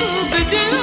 Ooh, baby,